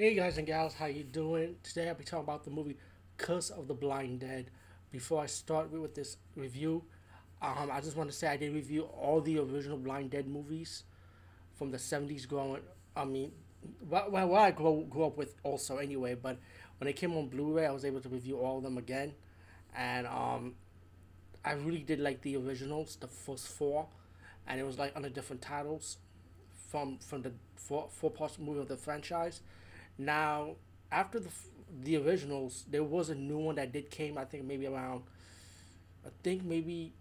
Hey guys and gals, how you doing? Today I'll be talking about the movie Curse of the Blind Dead. Before I start with this review, um, I just want to say I did review all the original Blind Dead movies from the 70s growing, I mean, well, well what I grew, grew up with also anyway, but when it came on Blu-ray, I was able to review all of them again. And um, I really did like the originals, the first four, and it was like under different titles from from the four, four parts movie of the franchise now, after the the originals, there was a new one that did came. I think maybe around, I think maybe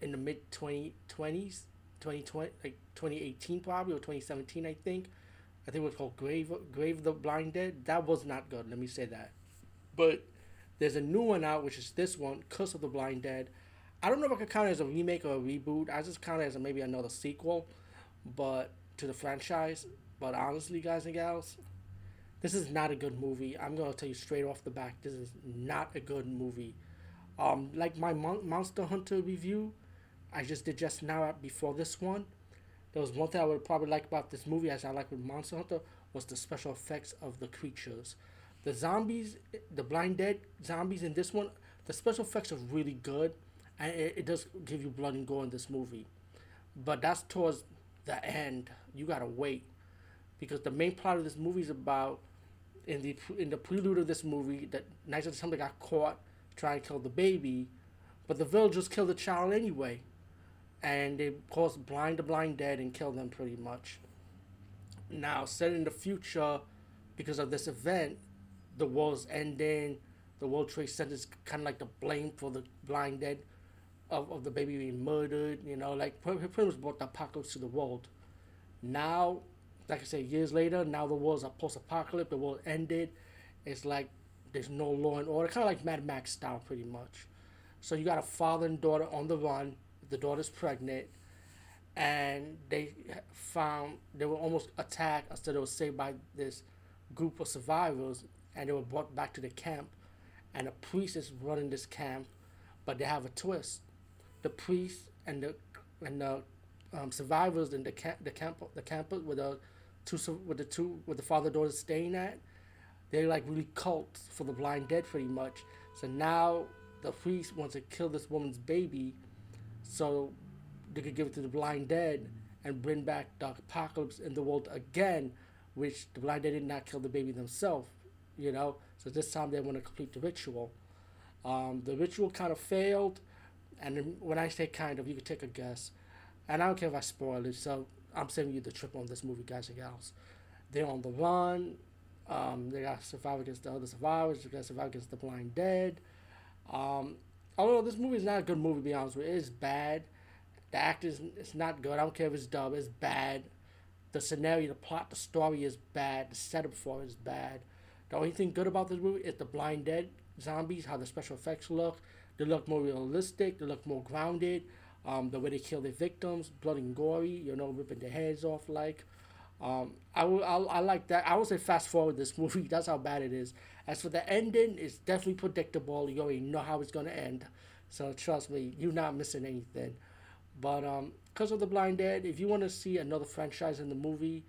in the mid 2020s, 2020 like twenty eighteen probably or twenty seventeen. I think. I think it was called Grave Grave the Blind Dead. That was not good. Let me say that. But there's a new one out, which is this one, Curse of the Blind Dead. I don't know if I could count it as a remake or a reboot. I just count it as maybe another sequel, but to the franchise. But honestly, guys and gals, this is not a good movie. I'm gonna tell you straight off the back. This is not a good movie. Um, like my Mon- Monster Hunter review, I just did just now before this one. There was one thing I would probably like about this movie, as I like with Monster Hunter, was the special effects of the creatures. The zombies, the Blind Dead zombies in this one, the special effects are really good, and it, it does give you blood and gore in this movie. But that's towards the end. You gotta wait because the main plot of this movie is about in the in the prelude of this movie that Knights of December got caught trying to kill the baby, but the villagers killed the child anyway, and they caused blind the blind dead and killed them pretty much. Now, set in the future, because of this event, the world's ending. The World Trade Center is kind of like the blame for the blind dead of, of the baby being murdered. You know, like pretty much brought the apocalypse to the world. Now like I said, years later, now the world's a post-apocalypse. The world ended. It's like there's no law and order, kind of like Mad Max style, pretty much. So you got a father and daughter on the run. The daughter's pregnant, and they found they were almost attacked instead they were saved by this group of survivors, and they were brought back to the camp. And a priest is running this camp, but they have a twist. The priest and the and the um, survivors in the camp, the camp, the campus with the two with the two with the father daughter staying at, they're like really cult for the blind dead pretty much. So now the priest wants to kill this woman's baby, so they could give it to the blind dead and bring back the apocalypse in the world again, which the blind dead did not kill the baby themselves, you know. So this time they want to complete the ritual. Um, the ritual kind of failed, and when I say kind of, you could take a guess. And I don't care if I spoil it. So I'm saving you the trip on this movie, guys and gals. They're on the run. Um, they got to survive against the other survivors. They got to survive against the blind dead. Um, although this movie is not a good movie, to be honest with you, it is bad. The actors, it's not good. I don't care if it's dub, it's bad. The scenario, the plot, the story is bad. The setup for it is bad. The only thing good about this movie is the blind dead zombies, how the special effects look. They look more realistic. They look more grounded. Um, the way they kill their victims, blood and gory, you know, ripping their heads off like. Um, I, will, I, I like that. I would say fast forward this movie. That's how bad it is. As for the ending, it's definitely predictable. You already know how it's gonna end. So trust me, you're not missing anything. But um, Curse of the Blind Dead, if you want to see another franchise in the movie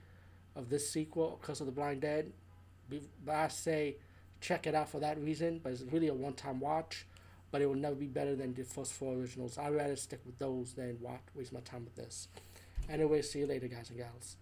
of this sequel, Curse of the Blind Dead, but I say check it out for that reason. But it's really a one-time watch but it will never be better than the first four originals. I'd rather stick with those than waste my time with this. Anyway, see you later, guys and gals.